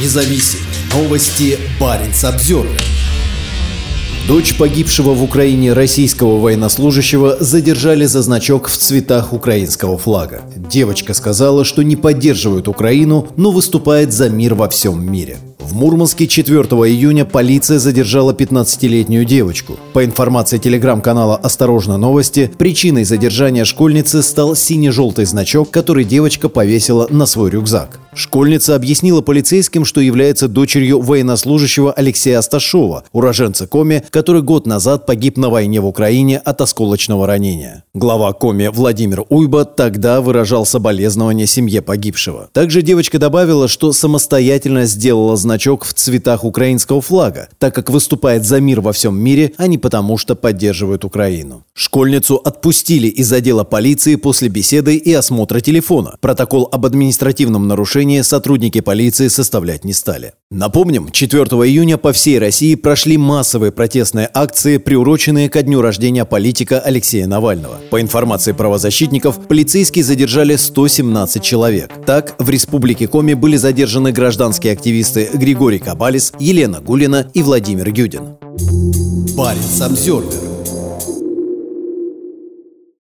независим. Новости Баренц Обзервер. Дочь погибшего в Украине российского военнослужащего задержали за значок в цветах украинского флага. Девочка сказала, что не поддерживает Украину, но выступает за мир во всем мире. В Мурманске 4 июня полиция задержала 15-летнюю девочку. По информации телеграм-канала «Осторожно новости», причиной задержания школьницы стал сине-желтый значок, который девочка повесила на свой рюкзак. Школьница объяснила полицейским, что является дочерью военнослужащего Алексея Асташова, уроженца Коми, который год назад погиб на войне в Украине от осколочного ранения. Глава Коми Владимир Уйба тогда выражал соболезнования семье погибшего. Также девочка добавила, что самостоятельно сделала значок в цветах украинского флага, так как выступает за мир во всем мире, а не потому, что поддерживает Украину. Школьницу отпустили из отдела полиции после беседы и осмотра телефона. Протокол об административном нарушении сотрудники полиции составлять не стали. Напомним, 4 июня по всей России прошли массовые протестные акции, приуроченные ко дню рождения политика Алексея Навального. По информации правозащитников, полицейские задержали 117 человек. Так, в Республике Коми были задержаны гражданские активисты Григорий Кабалис, Елена Гулина и Владимир Гюдин. Парень Самсервер